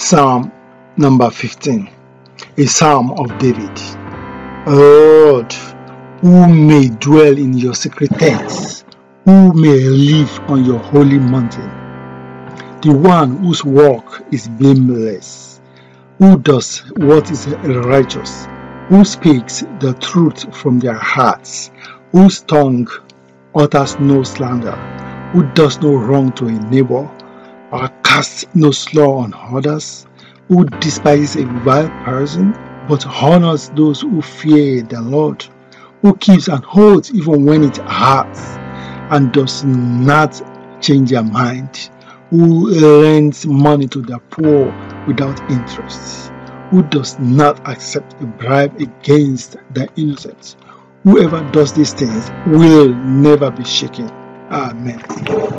Psalm number 15, a psalm of David. Lord, who may dwell in your secret tents, who may live on your holy mountain? The one whose work is blameless, who does what is righteous, who speaks the truth from their hearts, whose tongue utters no slander, who does no wrong to a neighbor, or casts no slur on others, who despises a vile person, but honors those who fear the Lord, who keeps an oath even when it hurts, and does not change their mind, who lends money to the poor without interest, who does not accept a bribe against the innocent. Whoever does these things will never be shaken. Amen.